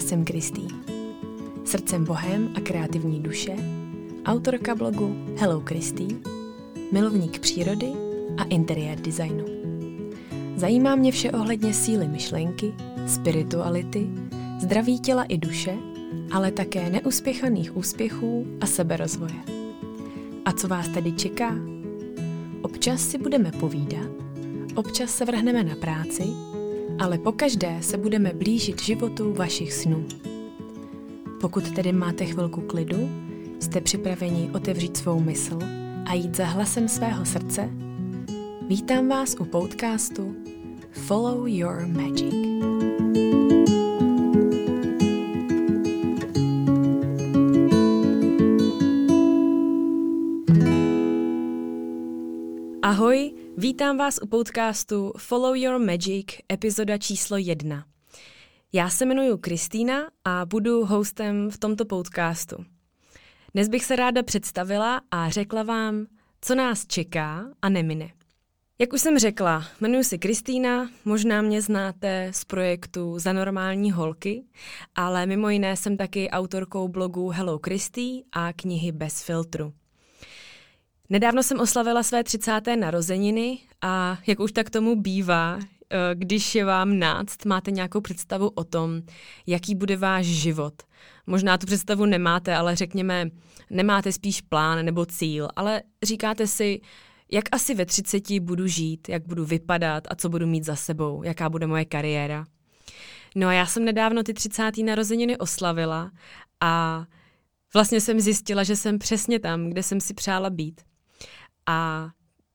Jsem Kristý. Srdcem bohem a kreativní duše, autorka blogu Hello Kristý, milovník přírody a interiér designu. Zajímá mě vše ohledně síly myšlenky, spirituality, zdraví těla i duše, ale také neuspěchaných úspěchů a seberozvoje. A co vás tady čeká? Občas si budeme povídat, občas se vrhneme na práci, ale pokaždé se budeme blížit životu vašich snů. Pokud tedy máte chvilku klidu, jste připraveni otevřít svou mysl a jít za hlasem svého srdce, vítám vás u podcastu Follow Your Magic. Ahoj, vítám vás u podcastu Follow Your Magic, epizoda číslo jedna. Já se jmenuji Kristýna a budu hostem v tomto podcastu. Dnes bych se ráda představila a řekla vám, co nás čeká a nemine. Jak už jsem řekla, jmenuji se Kristýna, možná mě znáte z projektu Za normální holky, ale mimo jiné jsem taky autorkou blogu Hello Kristý a knihy Bez filtru. Nedávno jsem oslavila své 30. narozeniny a jak už tak tomu bývá, eh, když je vám náct, máte nějakou představu o tom, jaký bude váš život. Možná tu představu nemáte, ale řekněme, nemáte spíš plán nebo cíl, ale říkáte si, jak asi ve 30 budu žít, jak budu vypadat a co budu mít za sebou, jaká bude moje kariéra. No a já jsem nedávno ty 30. narozeniny oslavila a vlastně jsem zjistila, že jsem přesně tam, kde jsem si přála být. A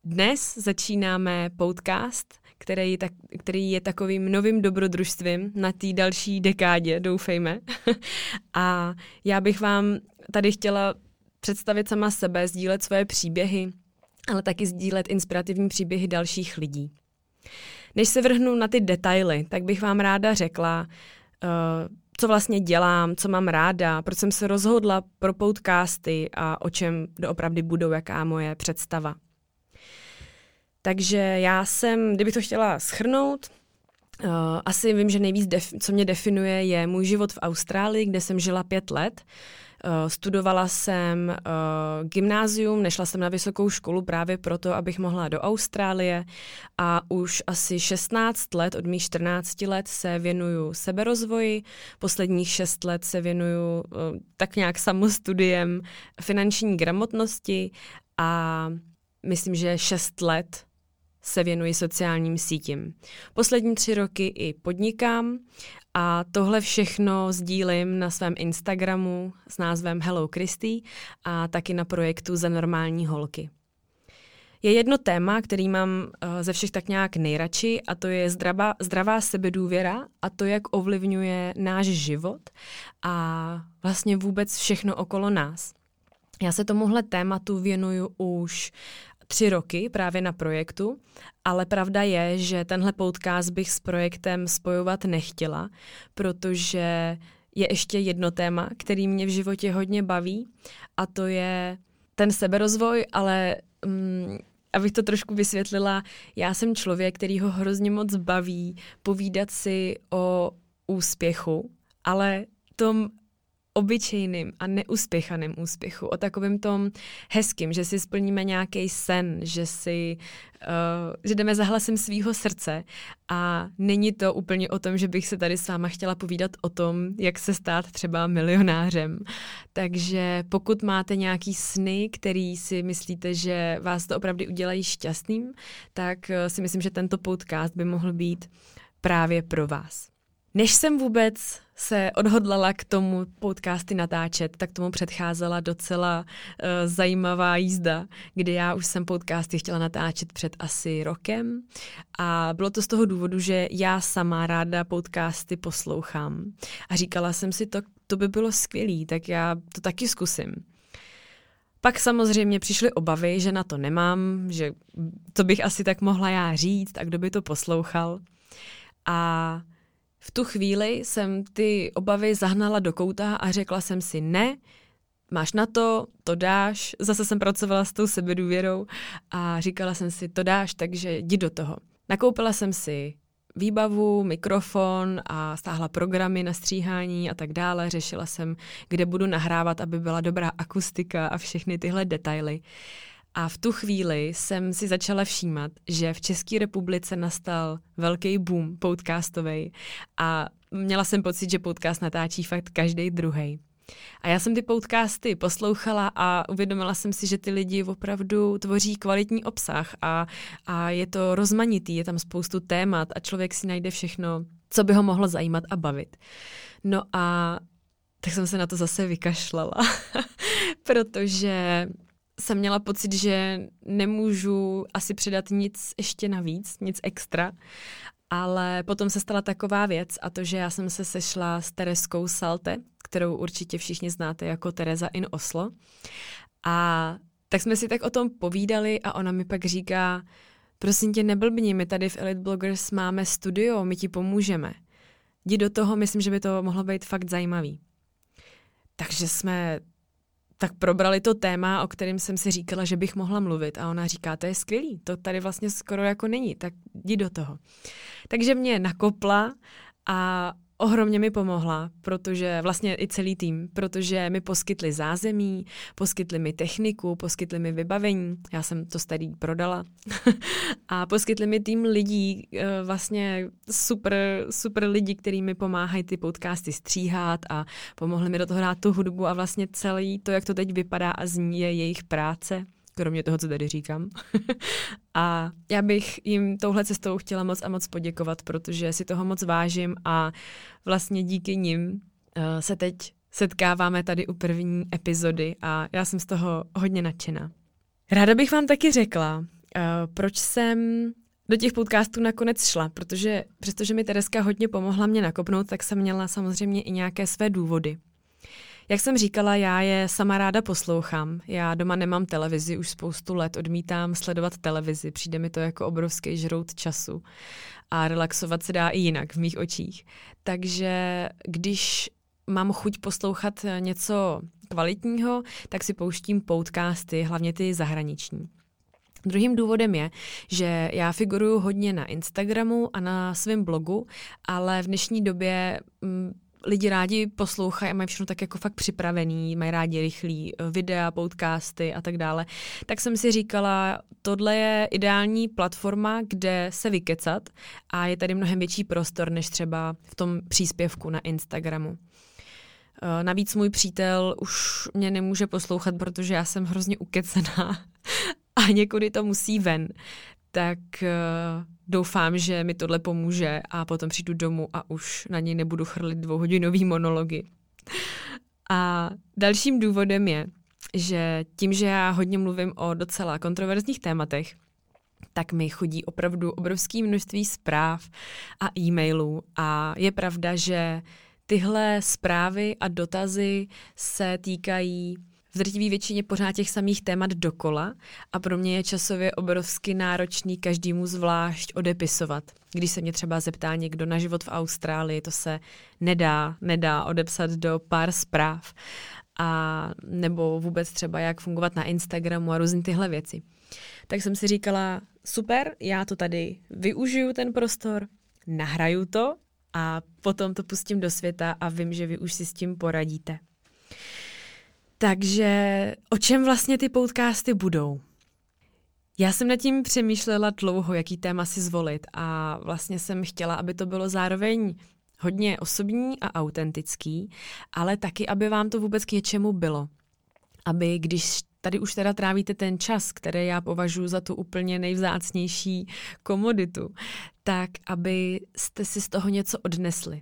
dnes začínáme podcast, který je, tak, který je takovým novým dobrodružstvím na té další dekádě, doufejme. a já bych vám tady chtěla představit sama sebe, sdílet svoje příběhy, ale taky sdílet inspirativní příběhy dalších lidí. Než se vrhnu na ty detaily, tak bych vám ráda řekla, uh, co vlastně dělám, co mám ráda, proč jsem se rozhodla pro podcasty a o čem doopravdy budou, jaká moje představa. Takže já jsem, kdybych to chtěla schrnout, uh, asi vím, že nejvíc, def- co mě definuje, je můj život v Austrálii, kde jsem žila pět let. Uh, studovala jsem uh, gymnázium, nešla jsem na vysokou školu právě proto, abych mohla do Austrálie a už asi 16 let, od mých 14 let se věnuju seberozvoji, posledních 6 let se věnuju uh, tak nějak samostudiem finanční gramotnosti a myslím, že 6 let se věnuji sociálním sítím. Poslední tři roky i podnikám a tohle všechno sdílím na svém Instagramu s názvem Hello Christy a taky na projektu Za normální holky. Je jedno téma, který mám uh, ze všech tak nějak nejradši a to je zdravá, zdravá sebedůvěra a to, jak ovlivňuje náš život a vlastně vůbec všechno okolo nás. Já se tomuhle tématu věnuju už tři roky právě na projektu, ale pravda je, že tenhle podcast bych s projektem spojovat nechtěla, protože je ještě jedno téma, který mě v životě hodně baví a to je ten seberozvoj, ale um, abych to trošku vysvětlila, já jsem člověk, který ho hrozně moc baví povídat si o úspěchu, ale tom obyčejným a neuspěchaným úspěchu, o takovém tom hezkým, že si splníme nějaký sen, že si, uh, že jdeme za hlasem svýho srdce a není to úplně o tom, že bych se tady s váma chtěla povídat o tom, jak se stát třeba milionářem. Takže pokud máte nějaký sny, který si myslíte, že vás to opravdu udělají šťastným, tak uh, si myslím, že tento podcast by mohl být právě pro vás. Než jsem vůbec se odhodlala k tomu podcasty natáčet, tak tomu předcházela docela uh, zajímavá jízda, kdy já už jsem podcasty chtěla natáčet před asi rokem a bylo to z toho důvodu, že já sama ráda podcasty poslouchám a říkala jsem si, to, to by bylo skvělý, tak já to taky zkusím. Pak samozřejmě přišly obavy, že na to nemám, že to bych asi tak mohla já říct a kdo by to poslouchal. A v tu chvíli jsem ty obavy zahnala do kouta a řekla jsem si ne, máš na to, to dáš. Zase jsem pracovala s tou sebedůvěrou a říkala jsem si, to dáš, takže jdi do toho. Nakoupila jsem si výbavu, mikrofon a stáhla programy na stříhání a tak dále. Řešila jsem, kde budu nahrávat, aby byla dobrá akustika a všechny tyhle detaily. A v tu chvíli jsem si začala všímat, že v České republice nastal velký boom podcastový a měla jsem pocit, že podcast natáčí fakt každý druhý. A já jsem ty podcasty poslouchala a uvědomila jsem si, že ty lidi opravdu tvoří kvalitní obsah a, a je to rozmanitý, je tam spoustu témat a člověk si najde všechno, co by ho mohlo zajímat a bavit. No a tak jsem se na to zase vykašlala, protože jsem měla pocit, že nemůžu asi přidat nic ještě navíc, nic extra. Ale potom se stala taková věc a to, že já jsem se sešla s Tereskou Salte, kterou určitě všichni znáte jako Tereza in Oslo. A tak jsme si tak o tom povídali a ona mi pak říká, prosím tě, neblbni, my tady v Elite Bloggers máme studio, my ti pomůžeme. Jdi do toho, myslím, že by to mohlo být fakt zajímavý. Takže jsme tak probrali to téma, o kterém jsem si říkala, že bych mohla mluvit. A ona říká, to je skvělý, to tady vlastně skoro jako není, tak jdi do toho. Takže mě nakopla a ohromně mi pomohla, protože vlastně i celý tým, protože mi poskytli zázemí, poskytli mi techniku, poskytli mi vybavení, já jsem to starý prodala a poskytli mi tým lidí, eh, vlastně super, super lidi, kteří mi pomáhají ty podcasty stříhat a pomohli mi do toho dát tu hudbu a vlastně celý to, jak to teď vypadá a zní je jejich práce kromě toho, co tady říkám. a já bych jim touhle cestou chtěla moc a moc poděkovat, protože si toho moc vážím a vlastně díky nim uh, se teď setkáváme tady u první epizody a já jsem z toho hodně nadšená. Ráda bych vám taky řekla, uh, proč jsem do těch podcastů nakonec šla, protože přestože mi Tereska hodně pomohla mě nakopnout, tak jsem měla samozřejmě i nějaké své důvody. Jak jsem říkala, já je sama ráda poslouchám. Já doma nemám televizi už spoustu let, odmítám sledovat televizi, přijde mi to jako obrovský žrout času a relaxovat se dá i jinak v mých očích. Takže když mám chuť poslouchat něco kvalitního, tak si pouštím podcasty, hlavně ty zahraniční. Druhým důvodem je, že já figuruju hodně na Instagramu a na svém blogu, ale v dnešní době mm, lidi rádi poslouchají a mají všechno tak jako fakt připravený, mají rádi rychlý eh, videa, podcasty a tak dále, tak jsem si říkala, tohle je ideální platforma, kde se vykecat a je tady mnohem větší prostor, než třeba v tom příspěvku na Instagramu. Eh, navíc můj přítel už mě nemůže poslouchat, protože já jsem hrozně ukecená a někudy to musí ven. Tak uh, doufám, že mi tohle pomůže a potom přijdu domů a už na něj nebudu chrlit dvouhodinový monology. A dalším důvodem je, že tím, že já hodně mluvím o docela kontroverzních tématech, tak mi chodí opravdu obrovské množství zpráv a e-mailů a je pravda, že tyhle zprávy a dotazy se týkají v drtivé většině pořád těch samých témat dokola a pro mě je časově obrovsky náročný každému zvlášť odepisovat. Když se mě třeba zeptá někdo na život v Austrálii, to se nedá, nedá odepsat do pár zpráv a nebo vůbec třeba jak fungovat na Instagramu a různé tyhle věci. Tak jsem si říkala, super, já to tady využiju ten prostor, nahraju to a potom to pustím do světa a vím, že vy už si s tím poradíte. Takže o čem vlastně ty podcasty budou? Já jsem nad tím přemýšlela dlouho, jaký téma si zvolit a vlastně jsem chtěla, aby to bylo zároveň hodně osobní a autentický, ale taky, aby vám to vůbec k něčemu bylo. Aby když tady už teda trávíte ten čas, který já považuji za tu úplně nejvzácnější komoditu, tak aby jste si z toho něco odnesli.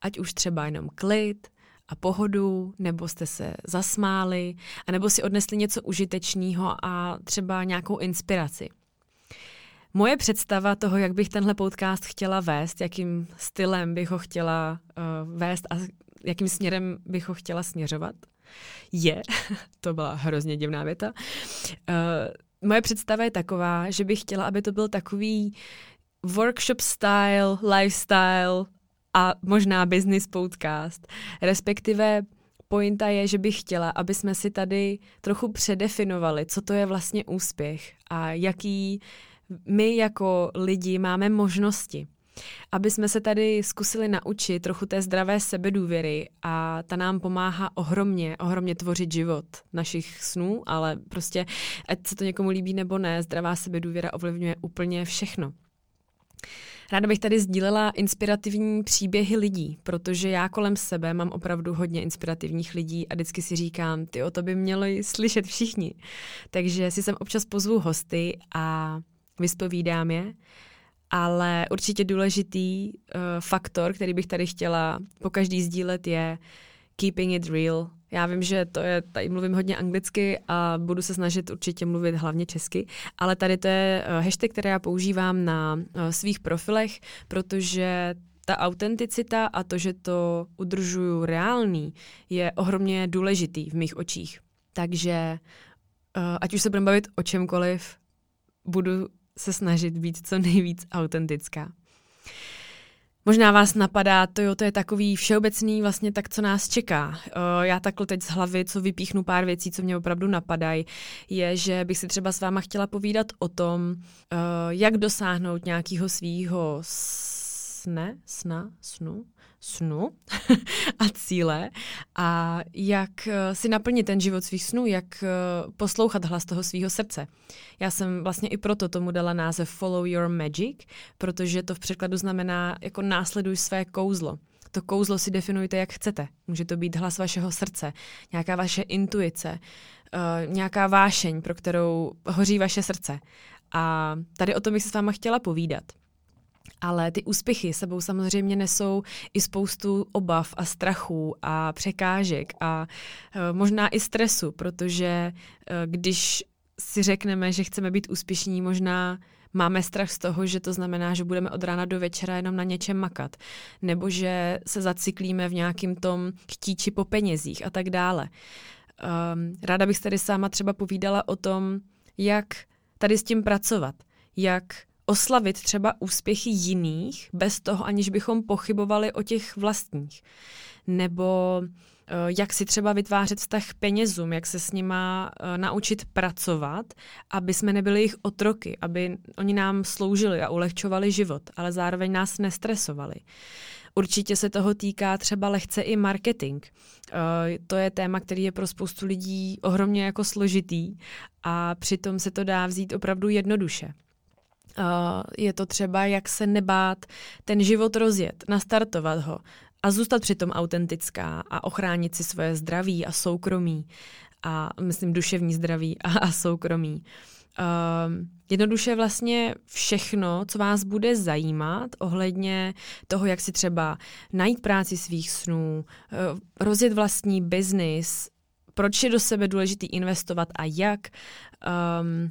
Ať už třeba jenom klid, a pohodu, nebo jste se zasmáli, a nebo si odnesli něco užitečného a třeba nějakou inspiraci. Moje představa toho, jak bych tenhle podcast chtěla vést, jakým stylem bych ho chtěla uh, vést a jakým směrem bych ho chtěla směřovat, je, to byla hrozně divná věta, uh, moje představa je taková, že bych chtěla, aby to byl takový workshop style, lifestyle a možná business podcast. Respektive pointa je, že bych chtěla, aby jsme si tady trochu předefinovali, co to je vlastně úspěch a jaký my jako lidi máme možnosti. aby jsme se tady zkusili naučit trochu té zdravé sebedůvěry a ta nám pomáhá ohromně, ohromně tvořit život našich snů, ale prostě, ať se to někomu líbí nebo ne, zdravá sebedůvěra ovlivňuje úplně všechno. Ráda bych tady sdílela inspirativní příběhy lidí, protože já kolem sebe mám opravdu hodně inspirativních lidí a vždycky si říkám, ty o to by měli slyšet všichni. Takže si sem občas pozvu hosty a vyspovídám je ale určitě důležitý uh, faktor, který bych tady chtěla po každý sdílet, je keeping it real. Já vím, že to je, tady mluvím hodně anglicky a budu se snažit určitě mluvit hlavně česky, ale tady to je uh, hashtag, který já používám na uh, svých profilech, protože ta autenticita a to, že to udržuju reálný, je ohromně důležitý v mých očích. Takže uh, ať už se budeme bavit o čemkoliv, budu se snažit být co nejvíc autentická. Možná vás napadá, to jo, to je takový všeobecný vlastně tak, co nás čeká. Uh, já takhle teď z hlavy, co vypíchnu pár věcí, co mě opravdu napadají, je, že bych si třeba s váma chtěla povídat o tom, uh, jak dosáhnout nějakého svýho sne, sna, snu, snu a cíle a jak eh, si naplnit ten život svých snů, jak eh, poslouchat hlas toho svého srdce. Já jsem vlastně i proto tomu dala název Follow Your Magic, protože to v překladu znamená jako následuj své kouzlo. To kouzlo si definujte, jak chcete. Může to být hlas vašeho srdce, nějaká vaše intuice, uh, nějaká vášeň, pro kterou hoří vaše srdce. A tady o tom bych se s váma chtěla povídat. Ale ty úspěchy sebou samozřejmě nesou i spoustu obav a strachů a překážek a e, možná i stresu, protože e, když si řekneme, že chceme být úspěšní, možná máme strach z toho, že to znamená, že budeme od rána do večera jenom na něčem makat, nebo že se zacyklíme v nějakým tom chtíči po penězích a tak dále. Um, ráda bych tady sama třeba povídala o tom, jak tady s tím pracovat, jak oslavit třeba úspěchy jiných bez toho, aniž bychom pochybovali o těch vlastních. Nebo eh, jak si třeba vytvářet vztah k penězům, jak se s nima eh, naučit pracovat, aby jsme nebyli jejich otroky, aby oni nám sloužili a ulehčovali život, ale zároveň nás nestresovali. Určitě se toho týká třeba lehce i marketing. Uh, to je téma, který je pro spoustu lidí ohromně jako složitý a přitom se to dá vzít opravdu jednoduše. Uh, je to třeba, jak se nebát ten život rozjet, nastartovat ho a zůstat přitom autentická a ochránit si svoje zdraví a soukromí a myslím duševní zdraví a, a soukromí. Uh, jednoduše vlastně všechno, co vás bude zajímat ohledně toho, jak si třeba najít práci svých snů, uh, rozjet vlastní biznis, proč je do sebe důležitý investovat a jak, um,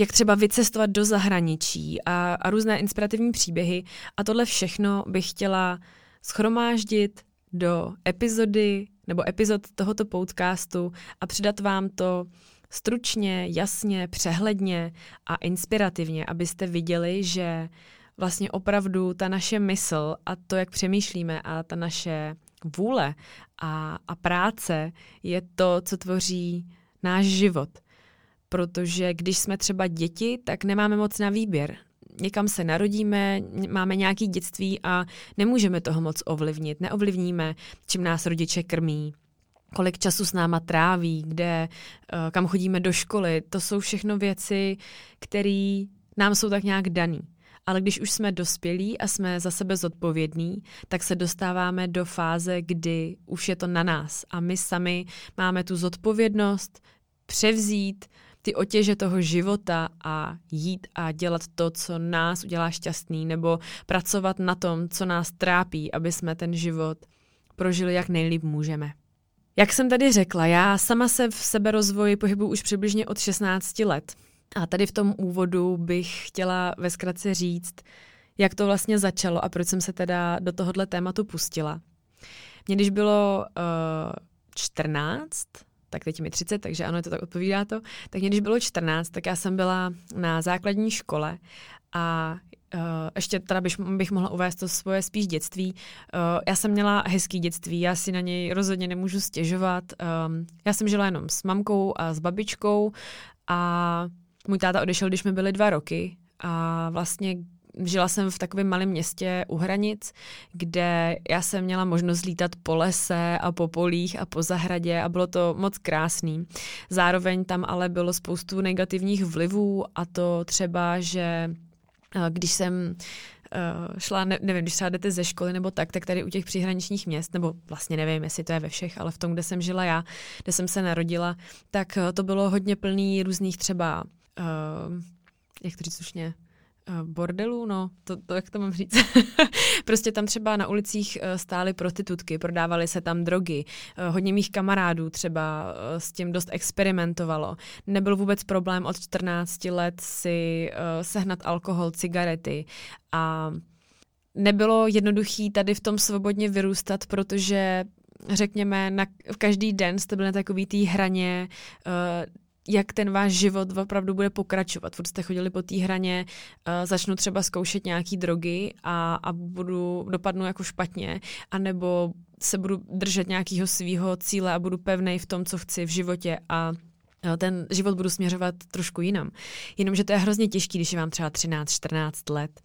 jak třeba vycestovat do zahraničí a, a různé inspirativní příběhy. A tohle všechno bych chtěla schromáždit do epizody nebo epizod tohoto podcastu a přidat vám to stručně, jasně, přehledně a inspirativně, abyste viděli, že vlastně opravdu ta naše mysl a to, jak přemýšlíme a ta naše vůle a, a práce je to, co tvoří náš život – protože když jsme třeba děti, tak nemáme moc na výběr. Někam se narodíme, máme nějaké dětství a nemůžeme toho moc ovlivnit. Neovlivníme, čím nás rodiče krmí, kolik času s náma tráví, kde, eh, kam chodíme do školy. To jsou všechno věci, které nám jsou tak nějak daný. Ale když už jsme dospělí a jsme za sebe zodpovědní, tak se dostáváme do fáze, kdy už je to na nás a my sami máme tu zodpovědnost převzít ty otěže toho života a jít a dělat to, co nás udělá šťastný, nebo pracovat na tom, co nás trápí, aby jsme ten život prožili jak nejlíp můžeme. Jak jsem tady řekla, já sama se v seberozvoji pohybu už přibližně od 16 let. A tady v tom úvodu bych chtěla ve zkratce říct, jak to vlastně začalo a proč jsem se teda do tohohle tématu pustila. Mně když bylo uh, 14, tak teď mi 30, takže ano, to tak odpovídá to. Tak když bylo 14, tak já jsem byla na základní škole a Uh, ještě teda bych, bych mohla uvést to svoje spíš dětství. Uh, já jsem měla hezký dětství, já si na něj rozhodně nemůžu stěžovat. Um, já jsem žila jenom s mamkou a s babičkou a můj táta odešel, když mi byly dva roky a vlastně žila jsem v takovém malém městě u hranic, kde já jsem měla možnost lítat po lese a po polích a po zahradě a bylo to moc krásný. Zároveň tam ale bylo spoustu negativních vlivů a to třeba, že eh, když jsem uh, šla, ne, nevím, když třeba jdete ze školy nebo tak, tak tady u těch příhraničních měst, nebo vlastně nevím, jestli to je ve všech, ale v tom, kde jsem žila já, kde jsem se narodila, tak uh, to bylo hodně plný různých třeba, jak to říct slušně, bordelů, no, to, to jak to mám říct. prostě tam třeba na ulicích stály prostitutky, prodávaly se tam drogy. Hodně mých kamarádů třeba s tím dost experimentovalo. Nebyl vůbec problém od 14 let si sehnat alkohol, cigarety a nebylo jednoduchý tady v tom svobodně vyrůstat, protože řekněme, na, každý den jste byli na takový té hraně, uh, jak ten váš život opravdu bude pokračovat. Furt jste chodili po té hraně, uh, začnu třeba zkoušet nějaký drogy a, a budu, dopadnu jako špatně, anebo se budu držet nějakého svého cíle a budu pevnej v tom, co chci v životě a ten život budu směřovat trošku jinam. Jenomže to je hrozně těžký, když je vám třeba 13-14 let.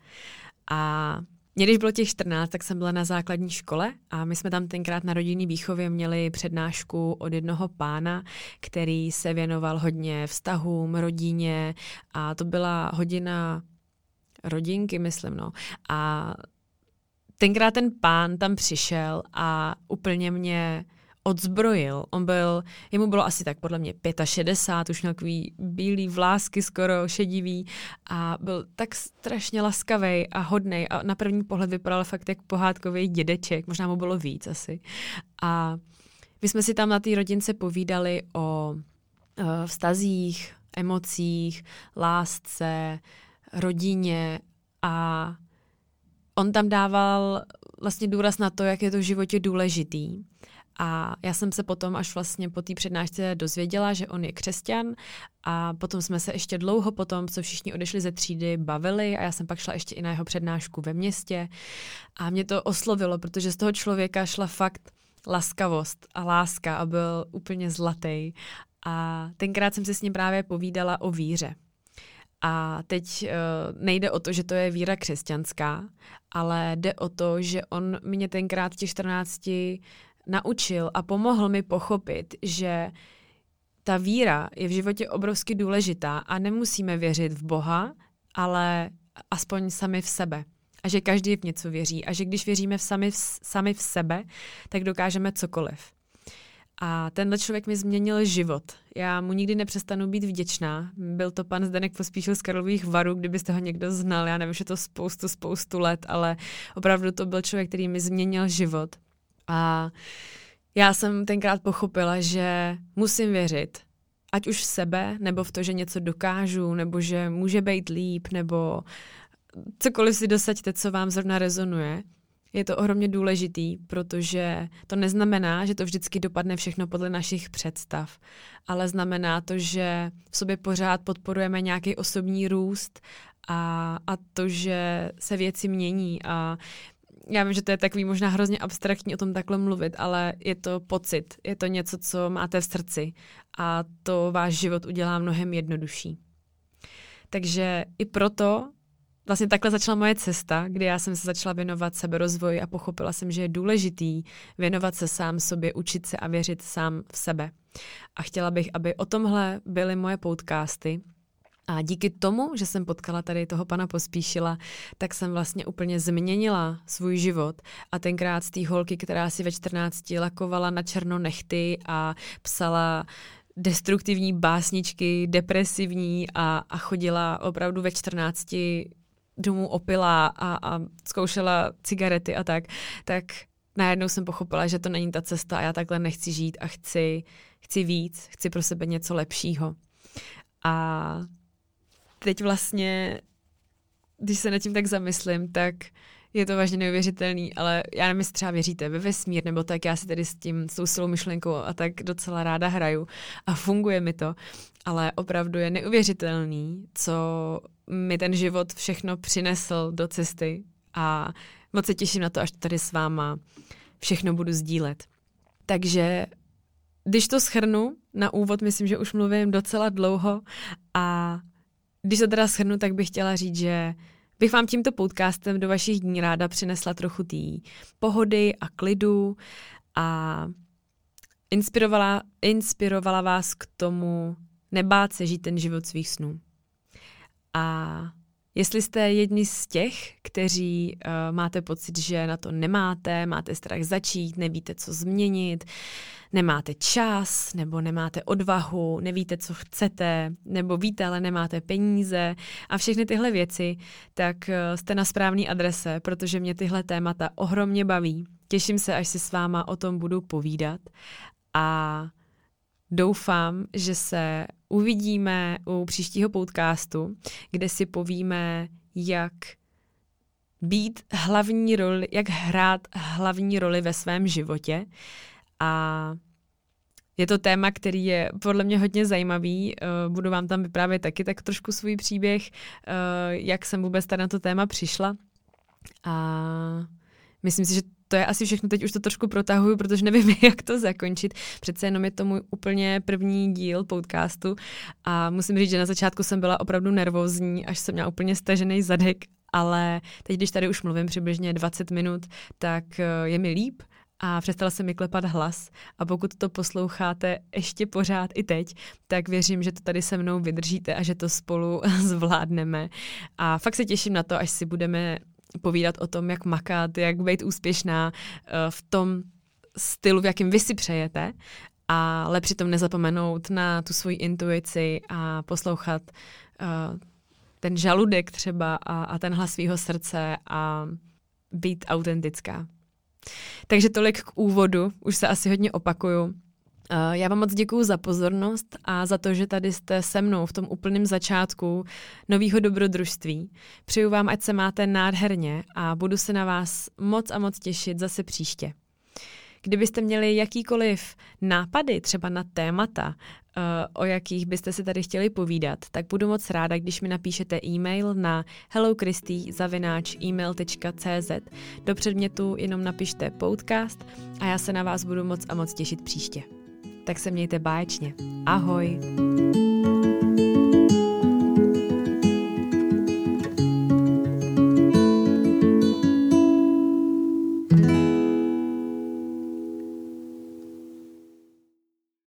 A mě, když bylo těch 14, tak jsem byla na základní škole a my jsme tam tenkrát na rodinný výchově měli přednášku od jednoho pána, který se věnoval hodně vztahům, rodině a to byla hodina rodinky, myslím, no. A tenkrát ten pán tam přišel a úplně mě odzbrojil. On byl, jemu bylo asi tak podle mě 65, už měl takový bílý vlásky skoro šedivý a byl tak strašně laskavý a hodnej a na první pohled vypadal fakt jak pohádkový dědeček, možná mu bylo víc asi. A my jsme si tam na té rodince povídali o uh, vztazích, emocích, lásce, rodině a on tam dával vlastně důraz na to, jak je to v životě důležitý a já jsem se potom až vlastně po té přednášce dozvěděla, že on je křesťan a potom jsme se ještě dlouho potom, co všichni odešli ze třídy, bavili a já jsem pak šla ještě i na jeho přednášku ve městě a mě to oslovilo, protože z toho člověka šla fakt laskavost a láska a byl úplně zlatý. A tenkrát jsem se s ním právě povídala o víře. A teď uh, nejde o to, že to je víra křesťanská, ale jde o to, že on mě tenkrát v těch 14 naučil a pomohl mi pochopit, že ta víra je v životě obrovsky důležitá a nemusíme věřit v Boha, ale aspoň sami v sebe. A že každý v něco věří. A že když věříme v sami, v, sami v sebe, tak dokážeme cokoliv. A tenhle člověk mi změnil život. Já mu nikdy nepřestanu být vděčná. Byl to pan Zdenek Pospíšil z Karlových varů, kdybyste ho někdo znal. Já nevím, že to spoustu, spoustu let, ale opravdu to byl člověk, který mi změnil život. A já jsem tenkrát pochopila, že musím věřit, ať už v sebe, nebo v to, že něco dokážu, nebo že může být líp, nebo cokoliv si dosaďte, co vám zrovna rezonuje. Je to ohromně důležitý, protože to neznamená, že to vždycky dopadne všechno podle našich představ, ale znamená to, že v sobě pořád podporujeme nějaký osobní růst a, a to, že se věci mění a já vím, že to je takový možná hrozně abstraktní o tom takhle mluvit, ale je to pocit, je to něco, co máte v srdci a to váš život udělá mnohem jednodušší. Takže i proto vlastně takhle začala moje cesta, kdy já jsem se začala věnovat seberozvoji a pochopila jsem, že je důležitý věnovat se sám sobě, učit se a věřit sám v sebe. A chtěla bych, aby o tomhle byly moje podcasty, a díky tomu, že jsem potkala tady toho pana Pospíšila, tak jsem vlastně úplně změnila svůj život. A tenkrát z té holky, která si ve 14 lakovala na černo nechty a psala destruktivní básničky, depresivní a, a chodila opravdu ve 14 domů opila a, a zkoušela cigarety a tak, tak najednou jsem pochopila, že to není ta cesta a já takhle nechci žít a chci, chci víc, chci pro sebe něco lepšího. A teď vlastně, když se nad tím tak zamyslím, tak je to vážně neuvěřitelný, ale já nevím, jestli třeba věříte ve vesmír, nebo tak já si tady s tím, s tou silou myšlenkou a tak docela ráda hraju a funguje mi to, ale opravdu je neuvěřitelný, co mi ten život všechno přinesl do cesty a moc se těším na to, až tady s váma všechno budu sdílet. Takže když to schrnu, na úvod myslím, že už mluvím docela dlouho a když to teda shrnu, tak bych chtěla říct, že bych vám tímto podcastem do vašich dní ráda přinesla trochu té pohody a klidu a inspirovala, inspirovala vás k tomu nebát se žít ten život svých snů. A Jestli jste jedni z těch, kteří uh, máte pocit, že na to nemáte, máte strach začít, nevíte, co změnit, nemáte čas, nebo nemáte odvahu, nevíte, co chcete, nebo víte, ale nemáte peníze a všechny tyhle věci, tak uh, jste na správné adrese, protože mě tyhle témata ohromně baví. Těším se, až si s váma o tom budu povídat a doufám, že se uvidíme u příštího podcastu, kde si povíme, jak být hlavní roli, jak hrát hlavní roli ve svém životě. A je to téma, který je podle mě hodně zajímavý. Eh, budu vám tam vyprávět taky tak trošku svůj příběh, eh, jak jsem vůbec tady na to téma přišla. A myslím si, že to je asi všechno, teď už to trošku protahuju, protože nevím, jak to zakončit. Přece jenom je to můj úplně první díl podcastu a musím říct, že na začátku jsem byla opravdu nervózní, až jsem měla úplně stažený zadek, ale teď, když tady už mluvím přibližně 20 minut, tak eh, je mi líp a přestala se mi klepat hlas a pokud to posloucháte ještě pořád i teď, tak věřím, že to tady se mnou vydržíte a že to spolu zvládneme. A fakt se těším na to, až si budeme povídat o tom, jak makat, jak být úspěšná eh, v tom stylu, v jakém vy si přejete, ale přitom nezapomenout na tu svoji intuici a poslouchat uh, ten žaludek třeba a, a ten hlas svého srdce a být autentická. Takže tolik k úvodu, už se asi hodně opakuju. Eh, já vám moc děkuji za pozornost a za to, že tady jste se mnou v tom úplném začátku nového dobrodružství. Přeju vám, ať se máte nádherně a budu se na vás moc a moc těšit zase příště. Kdybyste měli jakýkoliv nápady, třeba na témata, eh, o jakých byste si tady chtěli povídat, tak budu moc ráda, když mi napíšete e-mail na hellochristý.email.cz Do předmětu jenom napište podcast a já se na vás budu moc a moc těšit příště tak se mějte báječně. Ahoj!